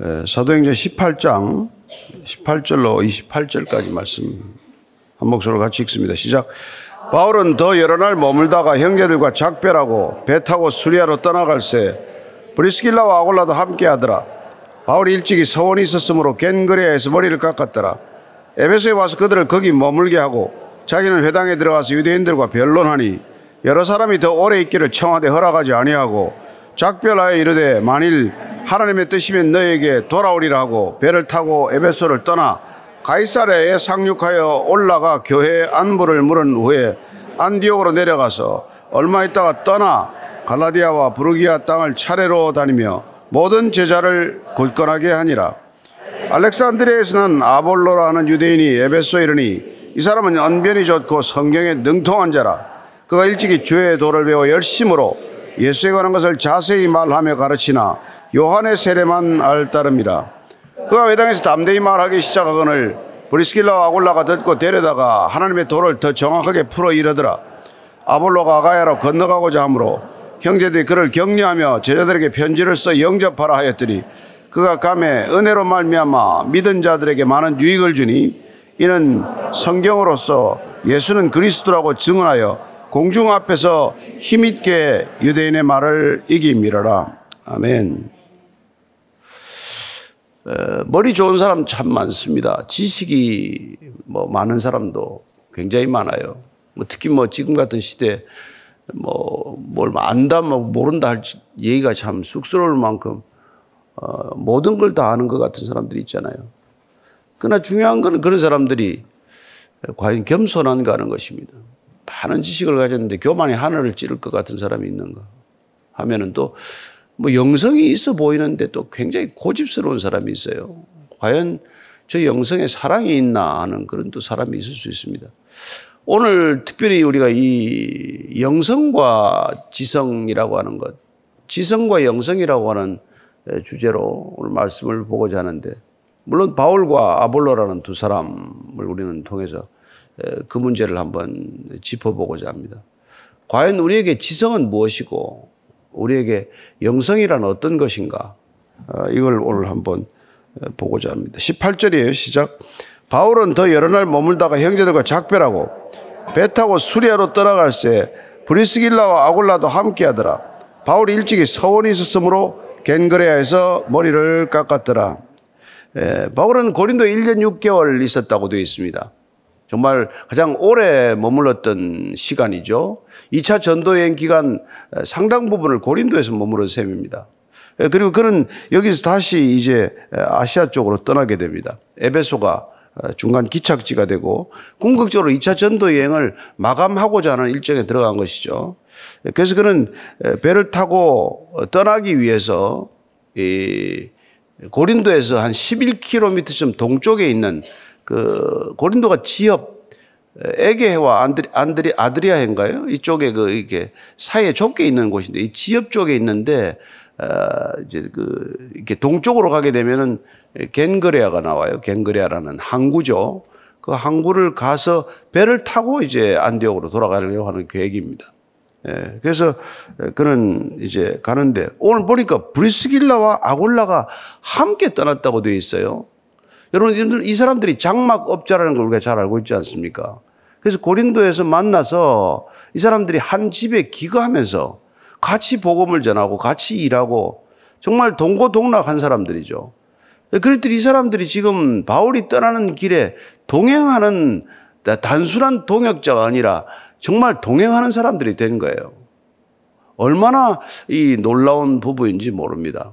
에, 사도행전 18장 18절로 28절까지 말씀 한 목소리로 같이 읽습니다. 시작. 바울은 더 여러 날 머물다가 형제들과 작별하고 배 타고 수리아로 떠나갈새 브리스길라와 아골라도 함께 하더라. 바울이 일찍이 서원이 있었으므로 겐그레아에서 머리를 깎았더라. 에베소에 와서 그들을 거기 머물게 하고 자기는 회당에 들어가서 유대인들과 변론하니 여러 사람이 더 오래 있기를 청하되 허락하지 아니하고 작별하여 이르되 만일 하나님의 뜻이면 너에게 돌아오리라 하고 배를 타고 에베소를 떠나 가이사랴에 상륙하여 올라가 교회 안부를 물은 후에 안디옥으로 내려가서 얼마 있다가 떠나 갈라디아와 부르기아 땅을 차례로 다니며 모든 제자를 굳건하게 하니라. 알렉산드리아에서는 아볼로라는 유대인이 에베소에 이르니 이 사람은 언변이 좋고 성경에 능통한 자라. 그가 일찍이 주의 도를 배워 열심으로 예수에 관한 것을 자세히 말하며 가르치나 요한의 세례만 알 따름이라. 그가 회당에서 담대히 말하기 시작하거늘 브리스길라와 아골라가 듣고 데려다가 하나님의 도를 더 정확하게 풀어 이르더라. 아볼로가 아가야로 건너가고자 하므로 형제들이 그를 격려하며 제자들에게 편지를 써 영접하라 하였더니 그가 감에 은혜로 말미암아 믿은 자들에게 많은 유익을 주니 이는 성경으로서 예수는 그리스도라고 증언하여 공중 앞에서 힘있게 유대인의 말을 이기미러라. 아멘. 머리 좋은 사람 참 많습니다. 지식이 뭐 많은 사람도 굉장히 많아요. 뭐 특히 뭐 지금 같은 시대 뭐뭘 안다 뭐 모른다 할 얘기가 참 쑥스러울 만큼 어, 모든 걸 다 아는 것 같은 사람들이 있잖아요. 그러나 중요한 것은 그런 사람들이 과연 겸손한가 하는 것입니다. 많은 지식을 가졌는데 교만이 하늘을 찌를 것 같은 사람이 있는가 하면은 또 뭐 영성이 있어 보이는데 또 굉장히 고집스러운 사람이 있어요. 과연 저 영성에 사랑이 있나 하는 그런 또 사람이 있을 수 있습니다. 오늘 특별히 우리가 이 영성과 지성이라고 하는 것, 지성과 영성이라고 하는 주제로 오늘 말씀을 보고자 하는데, 물론 바울과 아볼로라는 두 사람을 우리는 통해서 그 문제를 한번 짚어보고자 합니다. 과연 우리에게 지성은 무엇이고, 우리에게 영성이란 어떤 것인가, 어, 이걸 오늘 한번 보고자 합니다. 18절이에요. 시작. 바울은 더 여러 날 머물다가 형제들과 작별하고 배 타고 수리아로 떠나갈 새 브리스길라와 아골라도 함께 하더라. 바울이 일찍이 서원이 있었으므로 겐그레아에서 머리를 깎았더라. 에, 바울은 고린도 1년 6개월 있었다고 되어 있습니다. 정말 가장 오래 머물렀던 시간이죠. 2차 전도여행 기간 상당 부분을 고린도에서 머무른 셈입니다. 그리고 그는 여기서 다시 이제 아시아 쪽으로 떠나게 됩니다. 에베소가 중간 기착지가 되고 궁극적으로 2차 전도 여행을 마감하고자 하는 일정에 들어간 것이죠. 그래서 그는 배를 타고 떠나기 위해서 고린도에서 한 11km쯤 동쪽에 있는 그 고린도가 지역 에게해와 안드리, 안드리 아드리아해인가요? 이쪽에 그 이렇게 사이에 좁게 있는 곳인데 이 지역 쪽에 있는데 어, 이제 그 이렇게 동쪽으로 가게 되면은 겐그레아가 나와요. 겐그레아라는 항구죠. 그 항구를 가서 배를 타고 이제 안디옥으로 돌아가려고 하는 계획입니다. 예, 그래서 그는 이제 가는데 오늘 보니까 브리스길라와 아골라가 함께 떠났다고 되어 있어요. 여러분, 이 사람들이 장막업자라는 걸 우리가 잘 알고 있지 않습니까? 그래서 고린도에서 만나서 이 사람들이 한 집에 기거하면서 같이 복음을 전하고 같이 일하고 정말 동고동락한 사람들이죠. 그랬더니 이 사람들이 지금 바울이 떠나는 길에 동행하는 단순한 동역자가 아니라 정말 동행하는 사람들이 된 거예요. 얼마나 이 놀라운 부부인지 모릅니다.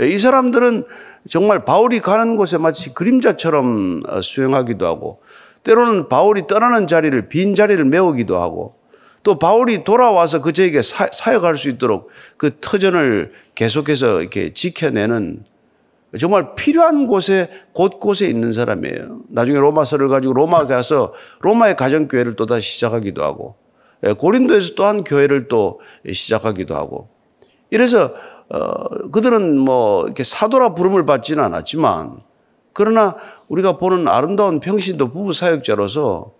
이 사람들은 정말 바울이 가는 곳에 마치 그림자처럼 수행하기도 하고 때로는 바울이 떠나는 자리를 빈 자리를 메우기도 하고 또 바울이 돌아와서 그저에게 사역할 수 있도록 그 터전을 계속해서 이렇게 지켜내는 정말 필요한 곳에 곳곳에 있는 사람이에요. 나중에 로마서를 가지고 로마 가서 로마의 가정교회를 또 다시 시작하기도 하고 예, 고린도에서 또 한 교회를 또 시작하기도 하고 이래서 어, 그들은 뭐 이렇게 사도라 부름을 받지는 않았지만 그러나 우리가 보는 아름다운 평신도 부부 사역자로서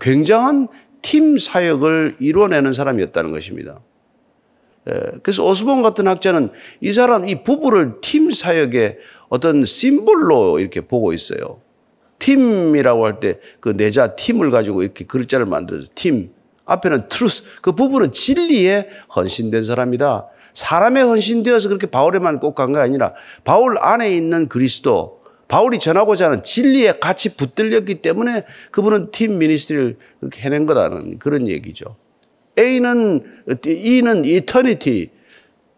굉장한 팀 사역을 이뤄내는 사람이었다는 것입니다. 예, 그래서 오스본 같은 학자는 이 사람, 이 부부를 팀 사역의 어떤 symbol로 이렇게 보고 있어요. 팀이라고 할 때 그 네 자 팀을 가지고 이렇게 글자를 만들어서 팀. 앞에는 truth. 그 부부는 진리에 헌신된 사람이다. 사람에 헌신되어서 그렇게 바울에만 꼭 간 게 아니라 바울 안에 있는 그리스도, 바울이 전하고자 하는 진리에 같이 붙들렸기 때문에 그분은 팀 미니스트리를 그렇게 해낸 거라는 그런 얘기죠. A는, E는 이터니티.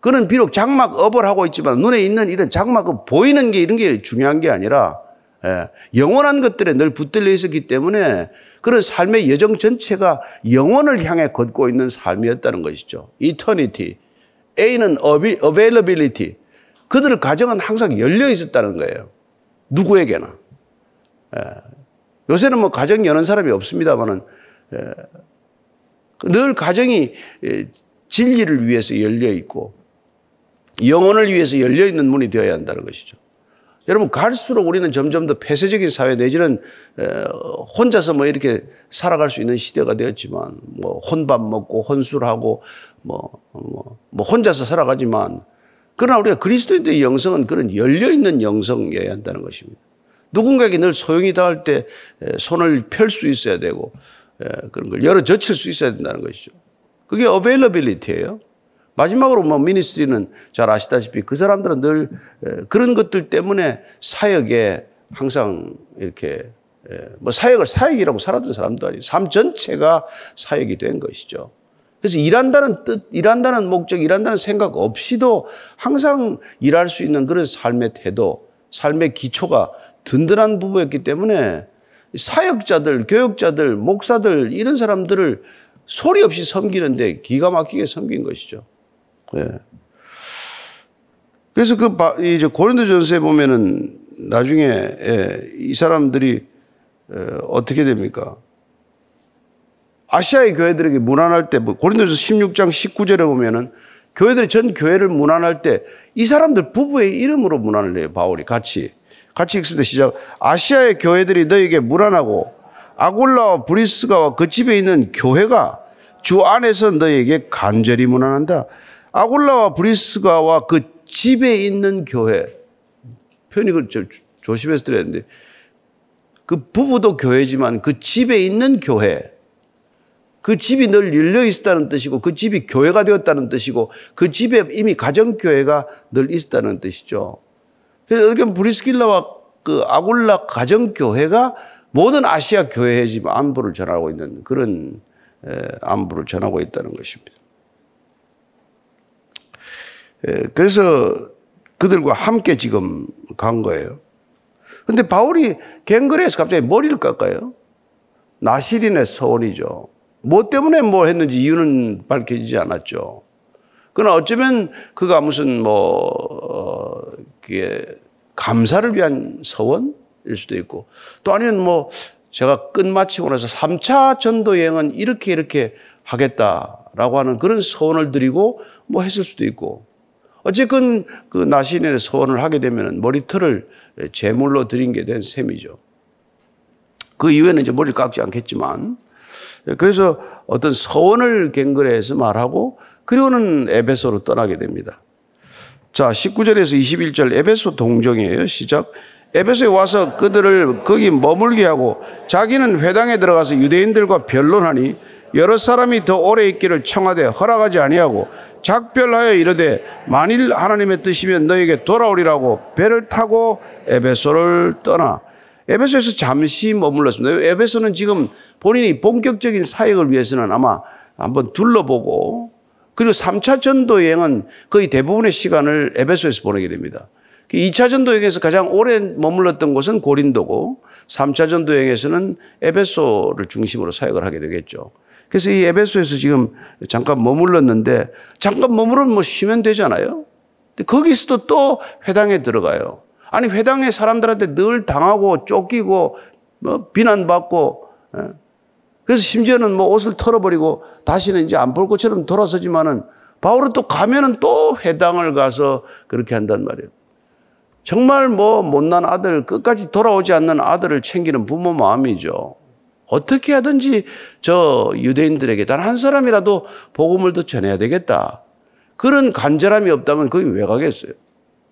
그는 비록 장막 업을 하고 있지만 눈에 있는 이런 장막은 보이는 게 이런 게 중요한 게 아니라 예, 영원한 것들에 늘 붙들려 있었기 때문에 그런 삶의 여정 전체가 영원을 향해 걷고 있는 삶이었다는 것이죠. 이터니티. A는 availability. 그들의 가정은 항상 열려 있었다는 거예요. 누구에게나. 예. 요새는 뭐 가정 여는 사람이 없습니다만은 예. 늘 가정이 예, 진리를 위해서 열려 있고 영혼을 위해서 열려 있는 문이 되어야 한다는 것이죠. 여러분 갈수록 우리는 점점 더 폐쇄적인 사회 내지는 혼자서 뭐 이렇게 살아갈 수 있는 시대가 되었지만 뭐 혼밥 먹고 혼술하고 뭐, 뭐, 뭐 혼자서 살아가지만 그러나 우리가 그리스도인들의 영성은 그런 열려 있는 영성이어야 한다는 것입니다. 누군가에게 늘 소용이 닿을 때 손을 펼 수 있어야 되고 그런 걸 열어 젖힐 수 있어야 된다는 것이죠. 그게 availability예요. 마지막으로 뭐 미니스트리는 잘 아시다시피 그 사람들은 늘 그런 것들 때문에 사역에 항상 이렇게 뭐 사역을 사역이라고 살았던 사람도 아니에요. 삶 전체가 사역이 된 것이죠. 그래서 일한다는 뜻, 일한다는 목적, 일한다는 생각 없이도 항상 일할 수 있는 그런 삶의 태도, 삶의 기초가 든든한 부부였기 때문에 사역자들, 교역자들, 목사들 이런 사람들을 소리 없이 섬기는데 기가 막히게 섬긴 것이죠. 네. 그래서 그 이제 고린도전서에 보면은 나중에 예, 이 사람들이 어떻게 됩니까? 아시아의 교회들에게 문안할 때 뭐 고린도서 16장 19절에 보면은 교회들이 전 교회를 문안할 때 이 사람들 부부의 이름으로 문안을 해요. 바울이 같이. 같이 읽습니다. 시작. 아시아의 교회들이 너에게 문안하고 아굴라와 브리스가와 그 집에 있는 교회가 주 안에서 너에게 간절히 문안한다. 아굴라와 브리스가와 그 집에 있는 교회 그 조심해서 들어야 되는데 그 부부도 교회지만 그 집에 있는 교회 그 집이 늘 열려 있었다는 뜻이고 그 집이 교회가 되었다는 뜻이고 그 집에 이미 가정교회가 늘 있었다는 뜻이죠. 그래서 어떻게 보면 브리스길라와 그 아굴라 가정교회가 모든 아시아 교회에 지금 안부를 전하고 있는 그런 안부를 전하고 있다는 것입니다. 예, 그래서 그들과 함께 지금 간 거예요. 근데 바울이 갱그레에서 갑자기 머리를 깎아요. 나시린의 서원이죠. 뭐 때문에 뭐 했는지 이유는 밝혀지지 않았죠. 그러나 어쩌면 그가 무슨 뭐, 어, 그게 감사를 위한 서원일 수도 있고 또 아니면 뭐 제가 끝마치고 나서 3차 전도 여행은 이렇게 이렇게 하겠다라고 하는 그런 소원을 드리고 뭐 했을 수도 있고 어쨌건 그 나신의 소원을 하게 되면 머리털을 제물로 드린 게 된 셈이죠. 그 이후에는 이제 머리를 깎지 않겠지만 그래서 어떤 소원을 갱그레해서 말하고 그리고는 에베소로 떠나게 됩니다. 자, 19절에서 21절 에베소 동정이에요. 시작. 에베소에 와서 그들을 거기 머물게 하고 자기는 회당에 들어가서 유대인들과 변론하니 여러 사람이 더 오래 있기를 청하되 허락하지 아니하고 작별하여 이르되 만일 하나님의 뜻이면 너에게 돌아오리라고 배를 타고 에베소를 떠나 에베소에서 잠시 머물렀습니다. 에베소는 지금 본인이 본격적인 사역을 위해서는 아마 한번 둘러보고 그리고 3차 전도 여행은 거의 대부분의 시간을 에베소에서 보내게 됩니다. 2차 그 전도 여행에서 가장 오래 머물렀던 곳은 고린도고 3차 전도 여행에서는 에베소를 중심으로 사역을 하게 되겠죠. 그래서 이 에베소에서 지금 잠깐 머물렀는데 잠깐 머무르면 뭐 쉬면 되잖아요. 거기서도 또 회당에 들어가요. 아니 회당에 사람들한테 늘 당하고 쫓기고 뭐 비난받고 예. 그래서 심지어는 뭐 옷을 털어버리고 다시는 이제 안 볼 것처럼 돌아서지만은 바울은 또 가면은 또 회당을 가서 그렇게 한단 말이에요. 정말 뭐 못난 아들 끝까지 돌아오지 않는 아들을 챙기는 부모 마음이죠. 어떻게 하든지 저 유대인들에게 단 한 사람이라도 복음을 더 전해야 되겠다. 그런 간절함이 없다면 거기 왜 가겠어요?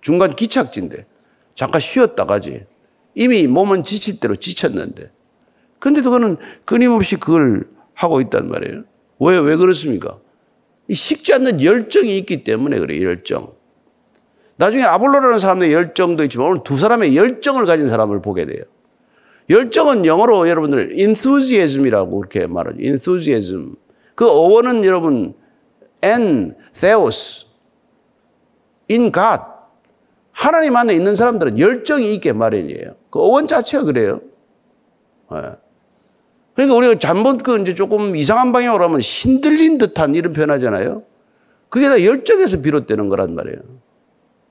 중간 기착지인데 잠깐 쉬었다 가지. 이미 몸은 지칠 대로 지쳤는데. 근데도 그는 끊임없이 그걸 하고 있단 말이에요. 왜, 왜 그렇습니까? 이 식지 않는 열정이 있기 때문에 그래요, 열정. 나중에 아볼로라는 사람의 열정도 있지만 오늘 두 사람의 열정을 가진 사람을 보게 돼요. 열정은 영어로 여러분들 enthusiasm이라고 그렇게 말하죠. enthusiasm. 그 어원은 여러분 en theos in God 하나님 안에 있는 사람들은 열정이 있게 마련이에요. 그 어원 자체가 그래요. 네. 그러니까 우리가 잘못 그 이제 조금 이상한 방향으로 하면 신들린 듯한 이런 표현하잖아요. 그게 다 열정에서 비롯되는 거란 말이에요.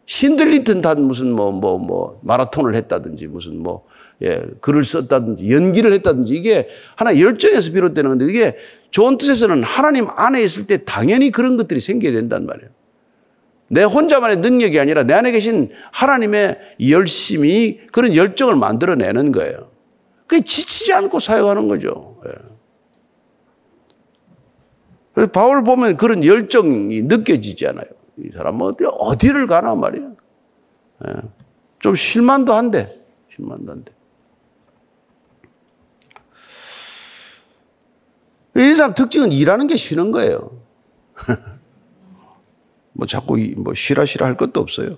신들린 듯한 무슨 뭐, 뭐, 뭐, 마라톤을 했다든지 무슨 뭐, 예, 글을 썼다든지 연기를 했다든지 이게 하나 열정에서 비롯되는 건데 이게 좋은 뜻에서는 하나님 안에 있을 때 당연히 그런 것들이 생겨야 된단 말이에요. 내 혼자만의 능력이 아니라 내 안에 계신 하나님의 열심이 그런 열정을 만들어내는 거예요. 그게 지치지 않고 사역하는 거죠. 예. 바울 보면 그런 열정이 느껴지지 않아요. 이 사람은 어디, 어디를 가나 말이야. 예. 좀 실만도 한데, 실만도 한데. 이 사람 특징은 일하는 게 쉬는 거예요. 뭐 자꾸 뭐 쉬라 쉬라 할 것도 없어요.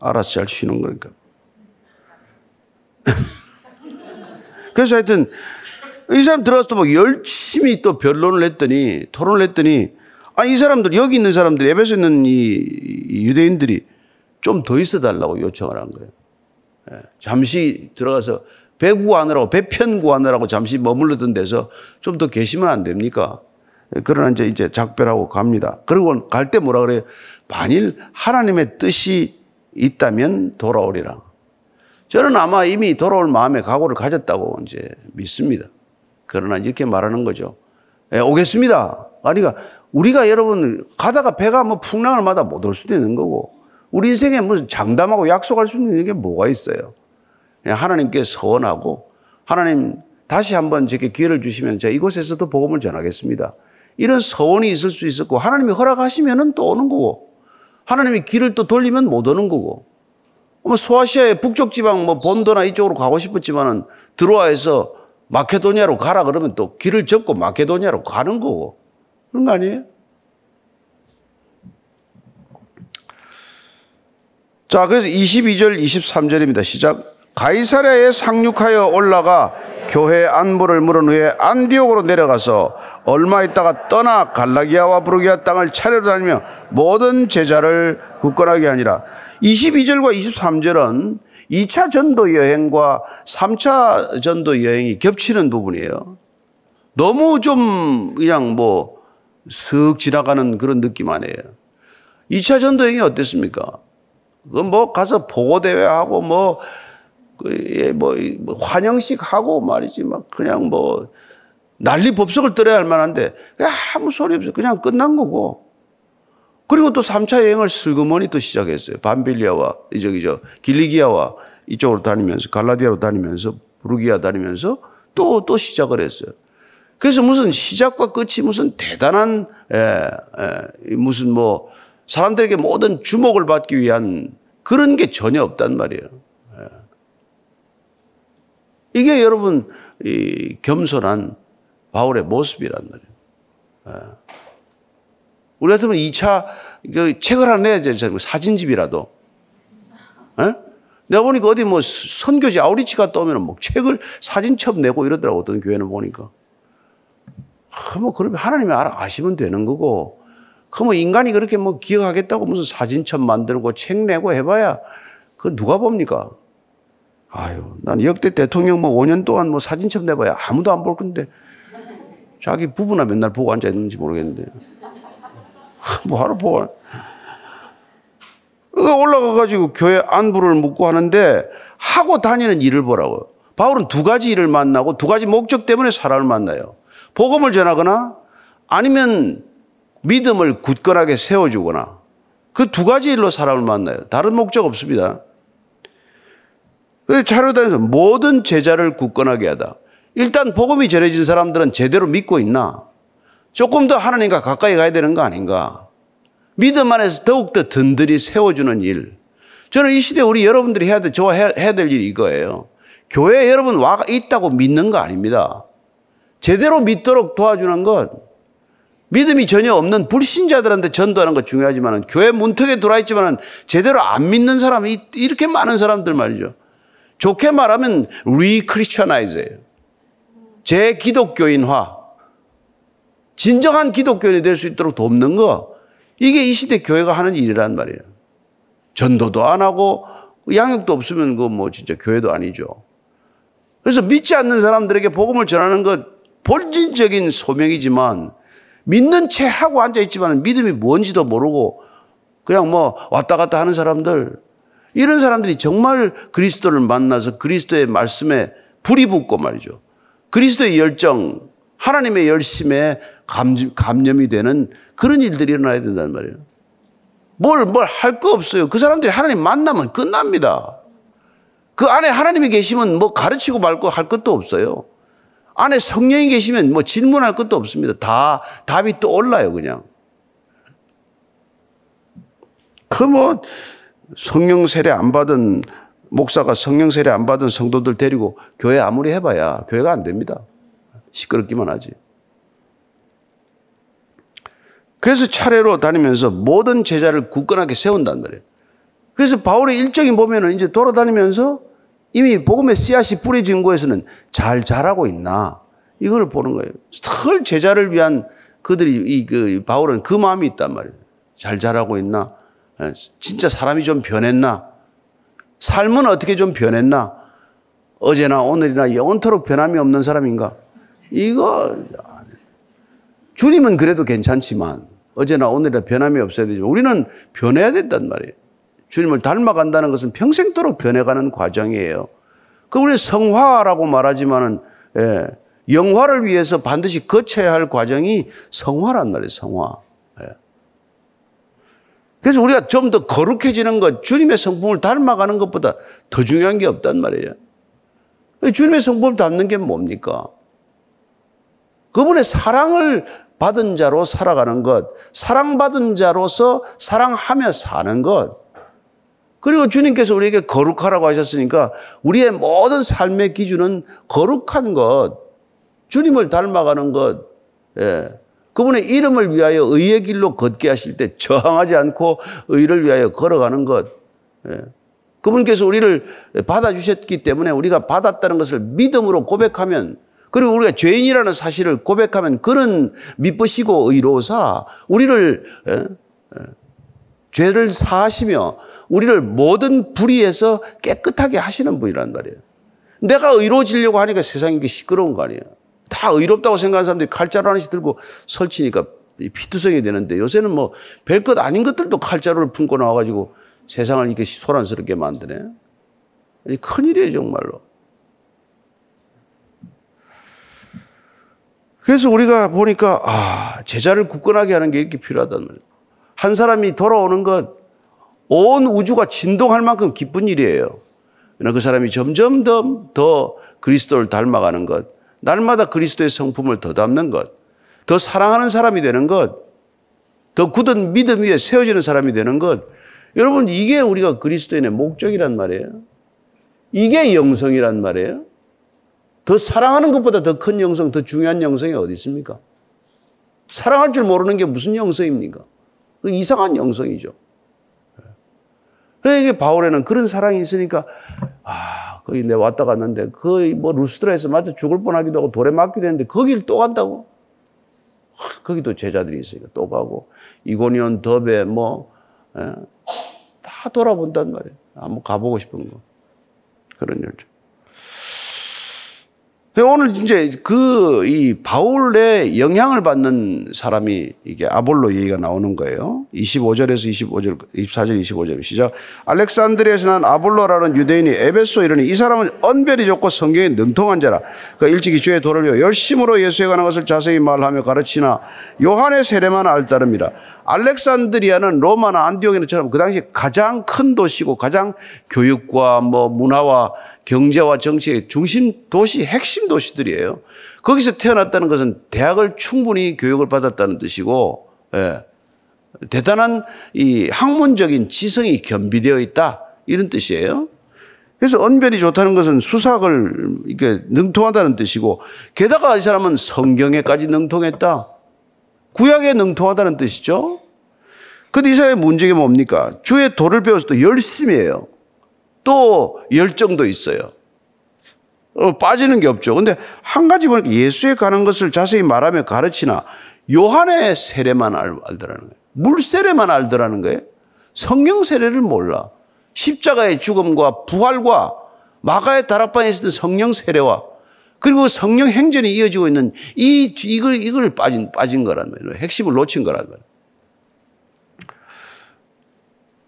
알아서 잘 쉬는 거니까. 그래서 하여튼 이 사람 들어가서 또 막 열심히 또 변론을 했더니 토론을 했더니 아 이 사람들 여기 있는 사람들이 에베소 있는 이 유대인들이 좀 더 있어 달라고 요청을 한 거예요. 예, 잠시 들어가서 배 구하느라고 배편 구하느라고 잠시 머물렀던 데서 좀 더 계시면 안 됩니까? 예, 그러나 이제 이제 작별하고 갑니다. 그리고 갈 때 뭐라 그래요? 만일 하나님의 뜻이 있다면 돌아오리라. 저는 아마 이미 돌아올 마음의 각오를 가졌다고 이제 믿습니다. 그러나 이렇게 말하는 거죠. 예, 오겠습니다. 아니가 우리가 여러분 가다가 배가 뭐 풍랑을 마다 못 올 수도 있는 거고 우리 인생에 무슨 장담하고 약속할 수 있는 게 뭐가 있어요. 하나님께 서원하고 하나님 다시 한번 제게 기회를 주시면 제가 이곳에서도 복음을 전하겠습니다. 이런 서원이 있을 수 있었고 하나님이 허락하시면은 또 오는 거고 하나님이 길을 또 돌리면 못 오는 거고 뭐 소아시아의 북쪽 지방 뭐 본도나 이쪽으로 가고 싶었지만은 들어와서 마케도니아로 가라 그러면 또 길을 접고 마케도니아로 가는 거고 그런 거 아니에요? 자, 그래서 22절, 23절입니다. 시작. 가이사랴에 상륙하여 올라가 교회 안부를 물은 후에 안디옥으로 내려가서 얼마 있다가 떠나 갈라기아와 부르기아 땅을 차례로 다니며 모든 제자를 굳건하게 하니라. 22절과 23절은 2차 전도 여행과 3차 전도 여행이 겹치는 부분이에요. 너무 좀 그냥 뭐 슥 지나가는 그런 느낌 아니에요. 2차 전도 여행이 어땠습니까? 그뭐 가서 보고대회 하고 뭐, 그, 뭐, 뭐, 환영식 하고 말이지 막 그냥 뭐 난리 법석을 떨어야 할 만한데 아무 소리 없어 그냥 끝난 거고 그리고 또 3차 여행을 슬그머니 또 시작했어요. 밤빌리아와 저기 저 길리기아와 이쪽으로 다니면서 갈라디아로 다니면서 부르기아 다니면서 또또 시작을 했어요. 그래서 무슨 시작과 끝이 무슨 대단한 에, 에, 무슨 뭐 사람들에게 모든 주목을 받기 위한 그런 게 전혀 없단 말이에요. 에. 이게 여러분 이 겸손한 바울의 모습이란 말이에요. 우리 같으면 2차 그 책을 하나 내야죠. 사진집이라도. 에? 내가 보니까 어디 뭐 선교지 아우리치 갔다 오면 뭐 책을 사진첩 내고 이러더라고 어떤 교회는 보니까. 아, 뭐 그러면 하나님이 알아 아시면 되는 거고. 그뭐 인간이 그렇게 뭐 기억하겠다고 무슨 사진첩 만들고 책 내고 해봐야 그 누가 봅니까? 아유, 난 역대 대통령 뭐 5년 동안 뭐 사진첩 내봐야 아무도 안 볼 건데 자기 부부나 맨날 보고 앉아 있는지 모르겠는데. 뭐 하러 보고. 올라가가지고 교회 안부를 묻고 하는데 하고 다니는 일을 보라고. 바울은 두 가지 일을 만나고 두 가지 목적 때문에 사람을 만나요. 복음을 전하거나 아니면 믿음을 굳건하게 세워주거나 그 두 가지 일로 사람을 만나요. 다른 목적 없습니다. 차로 다니면서 모든 제자를 굳건하게 하다. 일단 복음이 전해진 사람들은 제대로 믿고 있나? 조금 더 하나님과 가까이 가야 되는 거 아닌가? 믿음 안에서 더욱더 든든히 세워주는 일. 저는 이 시대 우리 여러분들이 해야 될, 저와 해야 될 일이 이거예요. 교회에 여러분 와 있다고 믿는 거 아닙니다. 제대로 믿도록 도와주는 것. 믿음이 전혀 없는 불신자들한테 전도하는 것 중요하지만 교회 문턱에 들어와 있지만 제대로 안 믿는 사람이 이렇게 많은 사람들 말이죠. 좋게 말하면 리크리스천나이즈예요. 재기독교인화. 진정한 기독교인이 될 수 있도록 돕는 거. 이게 이 시대 교회가 하는 일이란 말이에요. 전도도 안 하고 양육도 없으면 그 뭐 진짜 교회도 아니죠. 그래서 믿지 않는 사람들에게 복음을 전하는 것 본질적인 소명이지만 믿는 채 하고 앉아 있지만 믿음이 뭔지도 모르고 그냥 뭐 왔다 갔다 하는 사람들 이런 사람들이 정말 그리스도를 만나서 그리스도의 말씀에 불이 붙고 말이죠. 그리스도의 열정, 하나님의 열심에 감염 이 되는 그런 일들이 일어나야 된단 말이에요. 뭘, 뭘 할 거 없어요. 그 사람들이 하나님 만나면 끝납니다. 그 안에 하나님이 계시면 뭐 가르치고 말고 할 것도 없어요. 안에 성령이 계시면 뭐 질문할 것도 없습니다. 다 답이 또 올라요, 그냥. 그 뭐 성령 세례 안 받은 목사가 성령 세례 안 받은 성도들 데리고 교회 아무리 해봐야 교회가 안 됩니다. 시끄럽기만 하지. 그래서 차례로 다니면서 모든 제자를 굳건하게 세운단 말이에요. 그래서 바울의 일정이 보면은 이제 돌아다니면서 이미 복음의 씨앗이 뿌려진 곳에서는 잘 자라고 있나 이걸 보는 거예요. 털 제자를 위한 그들이 이 그 바울은 그 마음이 있단 말이에요. 잘 자라고 있나? 예, 진짜 사람이 좀 변했나? 삶은 어떻게 좀 변했나? 어제나 오늘이나 영원토록 변함이 없는 사람인가? 이거 주님은 그래도 괜찮지만 어제나 오늘이나 변함이 없어야 되지만 우리는 변해야 된단 말이에요. 주님을 닮아간다는 것은 평생도록 변해가는 과정이에요. 그 우리 성화라고 말하지만은 예, 영화를 위해서 반드시 거쳐야 할 과정이 성화란 말이에요. 성화. 예. 그래서 우리가 좀 더 거룩해지는 것, 주님의 성품을 닮아가는 것보다 더 중요한 게 없단 말이에요. 주님의 성품을 닮는 게 뭡니까? 그분의 사랑을 받은 자로 살아가는 것, 사랑받은 자로서 사랑하며 사는 것, 그리고 주님께서 우리에게 거룩하라고 하셨으니까 우리의 모든 삶의 기준은 거룩한 것, 주님을 닮아가는 것, 예. 그분의 이름을 위하여 의의 길로 걷게 하실 때 저항하지 않고 의를 위하여 걸어가는 것. 예. 그분께서 우리를 받아주셨기 때문에 우리가 받았다는 것을 믿음으로 고백하면 그리고 우리가 죄인이라는 사실을 고백하면 그런 믿으시고 의로사 우리를 예? 예. 죄를 사하시며 우리를 모든 불의에서 깨끗하게 하시는 분이란 말이에요. 내가 의로워지려고 하니까 세상이 게 시끄러운 거 아니에요. 다 의롭다고 생각하는 사람들이 칼자루 하나씩 들고 설치니까 피투성이 되는데 요새는 뭐 별 것 아닌 것들도 칼자루를 품고 나와가지고 세상을 이렇게 소란스럽게 만드네. 큰일이에요, 정말로. 그래서 우리가 보니까, 아, 제자를 굳건하게 하는 게 이렇게 필요하단 말이에요. 한 사람이 돌아오는 것, 온 우주가 진동할 만큼 기쁜 일이에요. 그 사람이 점점 더, 더 그리스도를 닮아가는 것, 날마다 그리스도의 성품을 더 담는 것, 더 사랑하는 사람이 되는 것, 더 굳은 믿음 위에 세워지는 사람이 되는 것. 여러분, 이게 우리가 그리스도인의 목적이란 말이에요. 이게 영성이란 말이에요. 더 사랑하는 것보다 더 큰 영성, 더 중요한 영성이 어디 있습니까? 사랑할 줄 모르는 게 무슨 영성입니까? 그 이상한 영성이죠. 그러니까 바울에는 그런 사랑이 있으니까 아 거기 내 왔다 갔는데 거의 뭐 루스트라에서 맞아 죽을 뻔 하기도 하고 돌에 맞기도 했는데 거기를 또 간다고? 거기도 제자들이 있으니까 또 가고 이고니온 더베 뭐다 예? 돌아본단 말이에요. 한번 가보고 싶은 거 그런 일죠. 오늘 이제 그 이 바울의 영향을 받는 사람이 이게 아볼로 얘기가 나오는 거예요. 25절에서 25절, 24절, 25절 시작. 알렉산드리아에서 난 아볼로라는 유대인이 에베소 이르니 이 사람은 언별이 좋고 성경에 능통한 자라. 그 일찍이 주의 도를 위해 열심으로 예수에 관한 것을 자세히 말하며 가르치나 요한의 세례만 알 따릅니다. 알렉산드리아는 로마나 안디옥이나처럼 그 당시 가장 큰 도시고 가장 교육과 뭐 문화와 경제와 정치의 중심 도시, 핵심 도시들이에요. 거기서 태어났다는 것은 대학을 충분히 교육을 받았다는 뜻이고, 예. 대단한 이 학문적인 지성이 겸비되어 있다. 이런 뜻이에요. 그래서 언변이 좋다는 것은 수삭을 이렇게 능통하다는 뜻이고 게다가 이 사람은 성경에까지 능통했다. 구약에 능통하다는 뜻이죠. 근데 이 사람의 문제가 뭡니까? 주의 도를 배워서 또 열심히 해요. 또 열정도 있어요. 어, 빠지는 게 없죠. 근데 한 가지 보니까 예수에 관한 것을 자세히 말하며 가르치나 요한의 세례만 알, 알더라는 거예요. 물 세례만 알더라는 거예요. 성령 세례를 몰라. 십자가의 죽음과 부활과 마가의 다락방에 있었던 성령 세례와 그리고 성령 행전이 이어지고 있는 이 이걸 이걸 빠진 빠진 거란 말이에요. 핵심을 놓친 거란 말이에요.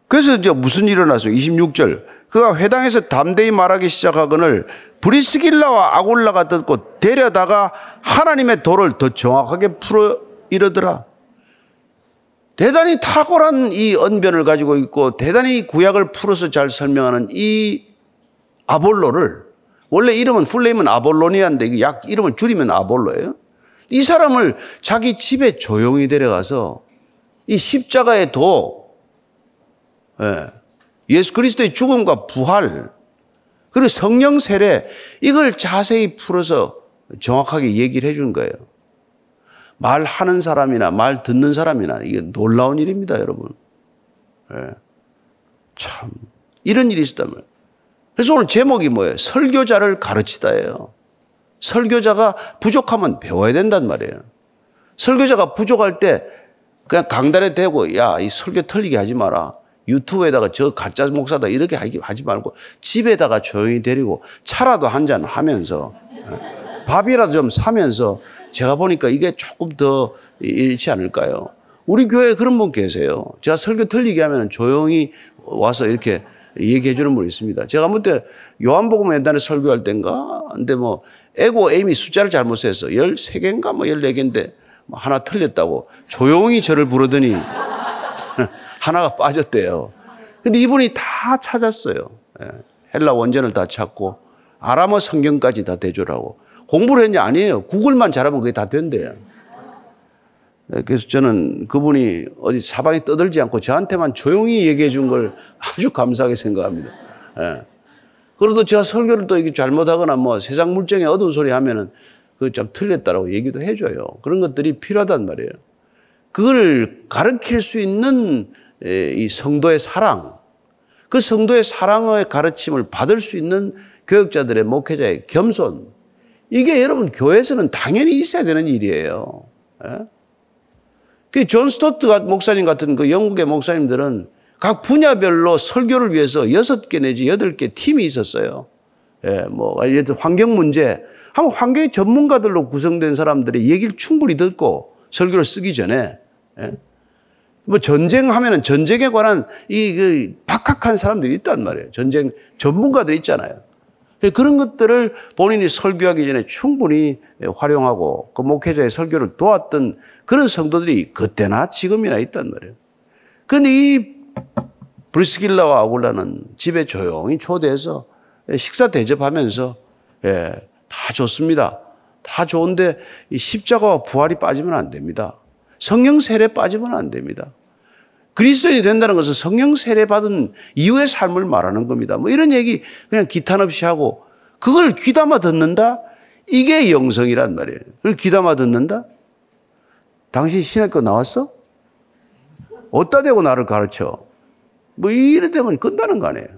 그래서 이제 무슨 일이 일어났어요? 26절. 그가 회당에서 담대히 말하기 시작하거늘 브리스길라와 아골라가 듣고 데려다가 하나님의 도를 더 정확하게 풀어 이러더라. 대단히 탁월한 이 언변을 가지고 있고 대단히 구약을 풀어서 잘 설명하는 이 아볼로를 원래 이름은 풀네임은 아볼로니아인데 약 이름을 줄이면 아볼로예요. 이 사람을 자기 집에 조용히 데려가서 이 십자가의 도, 예, 예수 그리스도의 죽음과 부활, 그리고 성령 세례 이걸 자세히 풀어서 정확하게 얘기를 해준 거예요. 말하는 사람이나 말 듣는 사람이나 이게 놀라운 일입니다, 여러분. 예. 참 이런 일이 말이에요. 그래서 오늘 제목이 뭐예요? 설교자를 가르치다예요. 설교자가 부족하면 배워야 된단 말이에요. 설교자가 부족할 때 그냥 강단에 대고 야, 이 설교 틀리게 하지 마라. 유튜브에다가 저 가짜 목사다 이렇게 하지 말고 집에다가 조용히 데리고 차라도 한 잔 하면서 예. 밥이라도 좀 사면서 제가 보니까 이게 조금 더 잃지 않을까요? 우리 교회에 그런 분 계세요. 제가 설교 틀리게 하면 조용히 와서 이렇게 얘기해 주는 분이 있습니다. 제가 한번 때 요한복음 옛날에 설교할 땐가? 근데 뭐 에고 에임이 숫자를 잘못해서 13개인가 뭐 14개인데 뭐 하나 틀렸다고 조용히 저를 부르더니 하나가 빠졌대요. 근데 이분이 다 찾았어요. 예. 헬라 원전을 다 찾고 아람어 성경까지 다 대조라고. 공부를 했냐? 아니에요. 구글만 잘하면 그게 다 된대요. 네, 그래서 저는 그분이 어디 사방에 떠들지 않고 저한테만 조용히 얘기해 준 걸 아주 감사하게 생각합니다. 예. 그래도 제가 설교를 또 이게 잘못하거나 뭐 세상 물정에 어두운 소리 하면은 그좀 틀렸다라고 얘기도 해줘요. 그런 것들이 필요하단 말이에요. 그걸 가르칠 수 있는 이 성도의 사랑, 그 성도의 사랑의 가르침을 받을 수 있는 교육자들의 목회자의 겸손, 이게 여러분 교회에서는 당연히 있어야 되는 일이에요. 예? 그존 스토트 목사님 같은 그 영국의 목사님들은 각 분야별로 설교를 위해서 여섯 개 내지 여덟 개 팀이 있었어요. 예, 뭐, 환경 문제. 한번 환경의 전문가들로 구성된 사람들이 얘기를 충분히 듣고 설교를 쓰기 전에, 예? 뭐 전쟁하면은 전쟁에 관한 이 그 박학한 사람들이 있단 말이에요. 전쟁 전문가들이 있잖아요. 예, 그런 것들을 본인이 설교하기 전에 충분히 활용하고 그 목회자의 설교를 도왔던 그런 성도들이 그때나 지금이나 있단 말이에요. 그런데 이 브리스길라와 아굴라는 집에 조용히 초대해서 식사 대접하면서 예, 다 좋습니다. 다 좋은데 이 십자가와 부활이 빠지면 안 됩니다. 성령 세례 빠지면 안 됩니다. 그리스도인이 된다는 것은 성령 세례 받은 이후의 삶을 말하는 겁니다. 뭐 이런 얘기 그냥 기탄 없이 하고 그걸 귀담아 듣는다? 이게 영성이란 말이에요. 그걸 귀담아 듣는다? 당신 신학교 나왔어? 어디다 대고 나를 가르쳐? 뭐 이래 되면 끝나는 거 아니에요.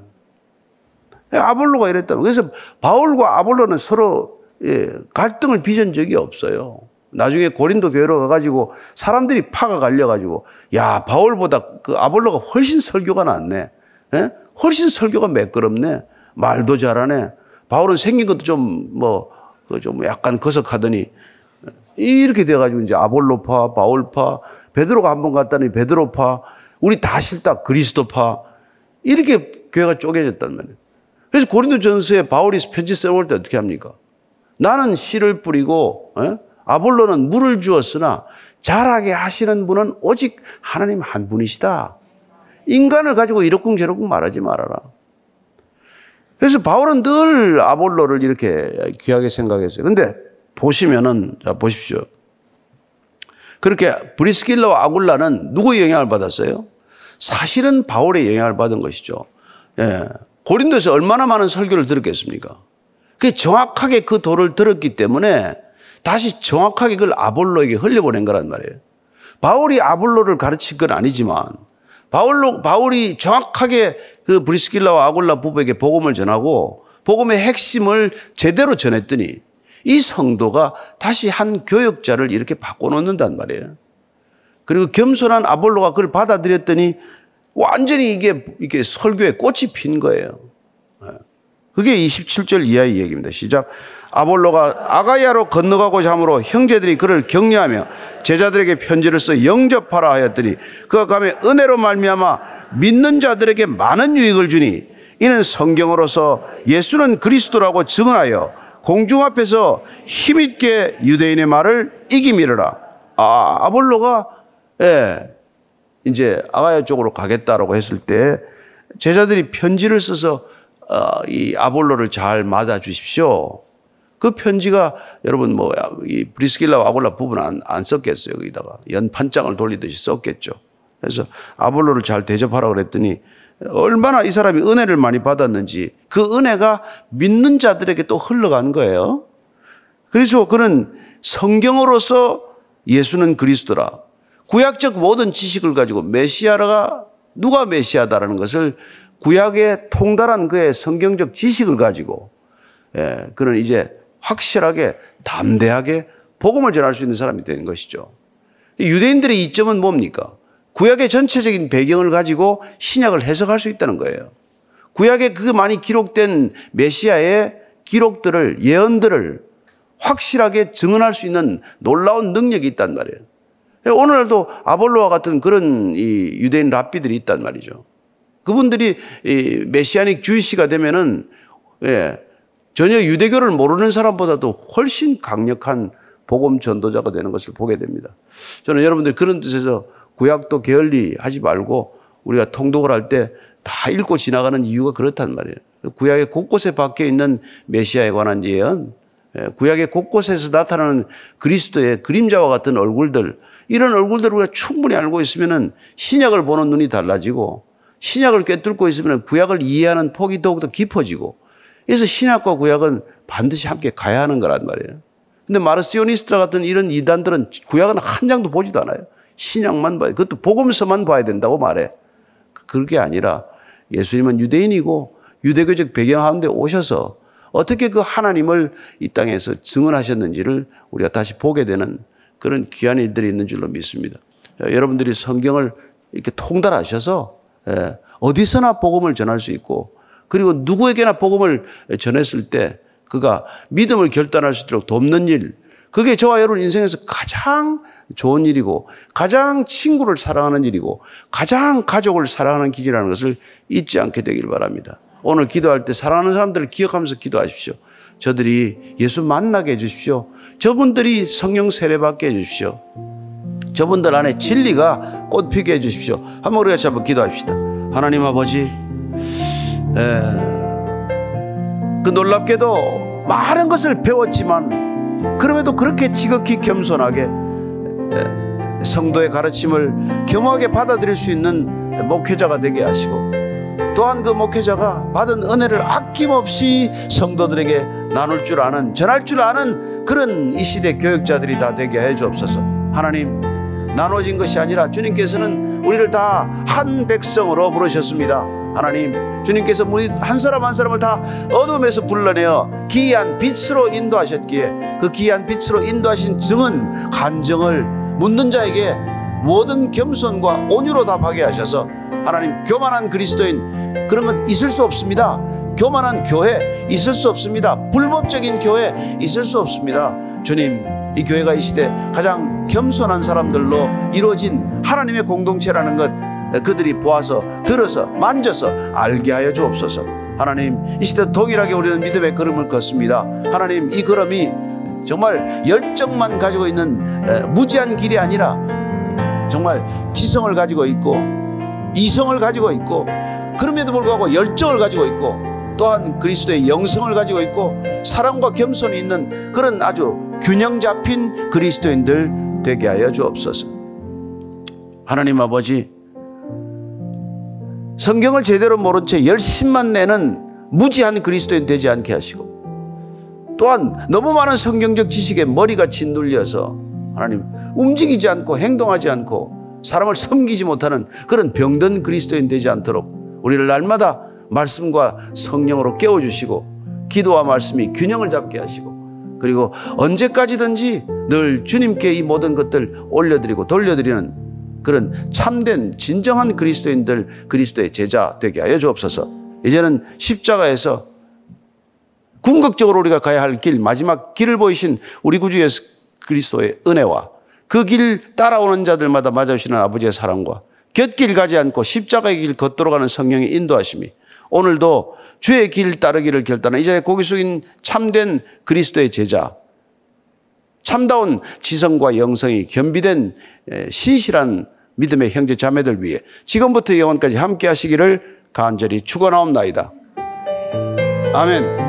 아볼로가 이랬다. 그래서 바울과 아볼로는 서로 예, 갈등을 빚은 적이 없어요. 나중에 고린도 교회로 가가지고 사람들이 파가 갈려가지고 야 바울보다 그 아볼로가 훨씬 설교가 낫네. 예? 훨씬 설교가 매끄럽네. 말도 잘하네. 바울은 생긴 것도 좀 뭐 그좀 뭐 약간 거석하더니 이렇게 돼가지고 이제 아볼로파, 바울파, 베드로가 한 번 갔다니 베드로파, 우리 다 싫다 그리스도파 이렇게 교회가 쪼개졌단 말이에요. 그래서 고린도 전서에 바울이 편지 써올 때 어떻게 합니까? 나는 씨를 뿌리고 에? 아볼로는 물을 주었으나 자라게 하시는 분은 오직 하나님 한 분이시다. 인간을 가지고 이렇쿵저렇쿵 말하지 말아라. 그래서 바울은 늘 아볼로를 이렇게 귀하게 생각했어요. 근데 보시면은, 자, 보십시오. 그렇게 브리스길라와 아굴라는 누구의 영향을 받았어요? 사실은 바울의 영향을 받은 것이죠. 예. 고린도에서 얼마나 많은 설교를 들었겠습니까? 그 정확하게 그 도를 들었기 때문에 다시 정확하게 그걸 아볼로에게 흘려보낸 거란 말이에요. 바울이 아볼로를 가르칠 건 아니지만 바울로, 바울이 정확하게 그 브리스길라와 아굴라 부부에게 복음을 전하고 복음의 핵심을 제대로 전했더니 이 성도가 다시 한 교역자를 이렇게 바꿔놓는단 말이에요. 그리고 겸손한 아볼로가 그걸 받아들였더니 완전히 이게, 이게 설교에 꽃이 핀 거예요. 예. 그게 27절 이하의 얘기입니다. 시작. 아볼로가 아가야로 건너가고자 함으로 형제들이 그를 격려하며 제자들에게 편지를 써 영접하라 하였더니 그가 가면 은혜로 말미암아 믿는 자들에게 많은 유익을 주니 이는 성경으로서 예수는 그리스도라고 증언하여 공중 앞에서 힘있게 유대인의 말을 이기미르라. 아, 아볼로가 예, 이제 아가야 쪽으로 가겠다라고 했을 때 제자들이 편지를 써서 어, 이 아볼로를 잘 맞아 주십시오. 그 편지가 여러분 뭐 이 브리스길라와 아볼라 부분 안, 안 썼겠어요. 거기다가 연판장을 돌리듯이 썼겠죠. 그래서 아볼로를 잘 대접하라 그랬더니 얼마나 이 사람이 은혜를 많이 받았는지 그 은혜가 믿는 자들에게 또 흘러간 거예요. 그래서 그는 성경으로서 예수는 그리스도라. 구약적 모든 지식을 가지고 메시아가 누가 메시아다라는 것을 구약의 통달한 그의 성경적 지식을 가지고 예, 그는 이제 확실하게 담대하게 복음을 전할 수 있는 사람이 되는 것이죠. 유대인들의 이점은 뭡니까? 구약의 전체적인 배경을 가지고 신약을 해석할 수 있다는 거예요. 구약에 그 많이 기록된 메시아의 기록들을 예언들을 확실하게 증언할 수 있는 놀라운 능력이 있단 말이에요. 오늘날도 아볼로와 같은 그런 이 유대인 랍비들이 있단 말이죠. 그분들이 이 메시아닉 주이시가 되면은 예, 전혀 유대교를 모르는 사람보다도 훨씬 강력한 복음 전도자가 되는 것을 보게 됩니다. 저는 여러분들 그런 뜻에서 구약도 게을리 하지 말고 우리가 통독을 할 때 다 읽고 지나가는 이유가 그렇단 말이에요. 구약의 곳곳에 박혀 있는 메시아에 관한 예언, 예, 구약의 곳곳에서 나타나는 그리스도의 그림자와 같은 얼굴들, 이런 얼굴들을 우리가 충분히 알고 있으면은 신약을 보는 눈이 달라지고 신약을 꿰뚫고 있으면 구약을 이해하는 폭이 더욱더 깊어지고 그래서 신약과 구약은 반드시 함께 가야 하는 거란 말이에요. 근데 마르시오니스트라 같은 이런 이단들은 구약은 한 장도 보지도 않아요. 신약만 봐요. 그것도 복음서만 봐야 된다고 말해. 그게 아니라 예수님은 유대인이고 유대교적 배경 가운데 오셔서 어떻게 그 하나님을 이 땅에서 증언하셨는지를 우리가 다시 보게 되는 그런 귀한 일들이 있는 줄로 믿습니다. 여러분들이 성경을 이렇게 통달하셔서 예, 어디서나 복음을 전할 수 있고 그리고 누구에게나 복음을 전했을 때 그가 믿음을 결단할 수 있도록 돕는 일, 그게 저와 여러분 인생에서 가장 좋은 일이고 가장 친구를 사랑하는 일이고 가장 가족을 사랑하는 길이라는 것을 잊지 않게 되길 바랍니다. 오늘 기도할 때 사랑하는 사람들을 기억하면서 기도하십시오. 저들이 예수 만나게 해주십시오. 저분들이 성령 세례받게 해주십시오. 저분들 안에 진리가 꽃피게 해주십시오. 한번 우리가 한번 기도합시다. 하나님 아버지, 에, 그 놀랍게도 많은 것을 배웠지만 그럼에도 그렇게 지극히 겸손하게 에, 성도의 가르침을 겸하게 받아들일 수 있는 목회자가 되게 하시고 또한 그 목회자가 받은 은혜를 아낌없이 성도들에게 나눌 줄 아는 전할 줄 아는 그런 이 시대 교육자들이 다 되게 해 주옵소서. 하나님 나눠진 것이 아니라 주님께서는 우리를 다 한 백성으로 부르셨습니다. 하나님 주님께서 우리 한 사람 한 사람을 다 어둠에서 불러내어 기이한 빛으로 인도하셨기에 그 기이한 빛으로 인도하신 증은 간정을 묻는 자에게 모든 겸손과 온유로 답하게 하셔서 하나님 교만한 그리스도인 그런 건 있을 수 없습니다. 교만한 교회 있을 수 없습니다. 불법적인 교회 있을 수 없습니다. 주님 이 교회가 이 시대 가장 겸손한 사람들로 이루어진 하나님의 공동체라는 것 그들이 보아서 들어서 만져서 알게 하여 주옵소서. 하나님 이 시대 동일하게 우리는 믿음의 걸음을 걷습니다. 하나님 이 걸음이 정말 열정만 가지고 있는 무지한 길이 아니라 정말 지성을 가지고 있고 이성을 가지고 있고 그럼에도 불구하고 열정을 가지고 있고 또한 그리스도의 영성을 가지고 있고 사랑과 겸손이 있는 그런 아주 균형 잡힌 그리스도인들 되게 하여 주옵소서. 하나님 아버지, 성경을 제대로 모른 채 열심만 내는 무지한 그리스도인 되지 않게 하시고 또한 너무 많은 성경적 지식에 머리가 짓눌려서 하나님 움직이지 않고 행동하지 않고 사람을 섬기지 못하는 그런 병든 그리스도인 되지 않도록 우리를 날마다 말씀과 성령으로 깨워주시고 기도와 말씀이 균형을 잡게 하시고 그리고 언제까지든지 늘 주님께 이 모든 것들 올려드리고 돌려드리는 그런 참된 진정한 그리스도인들 그리스도의 제자 되게 하여 주옵소서. 이제는 십자가에서 궁극적으로 우리가 가야 할 길, 마지막 길을 보이신 우리 구주 예수 그리스도의 은혜와 그 길 따라오는 자들마다 맞아주시는 아버지의 사랑과 곁길 가지 않고 십자가의 길 걷도록 하는 성령의 인도하심이 오늘도 주의 길 따르기를 결단한 이 자리에 고기 숙인 참된 그리스도의 제자, 참다운 지성과 영성이 겸비된 에, 신실한 믿음의 형제 자매들 위해 지금부터 영원까지 함께 하시기를 간절히 축원하옵나이다. 아멘.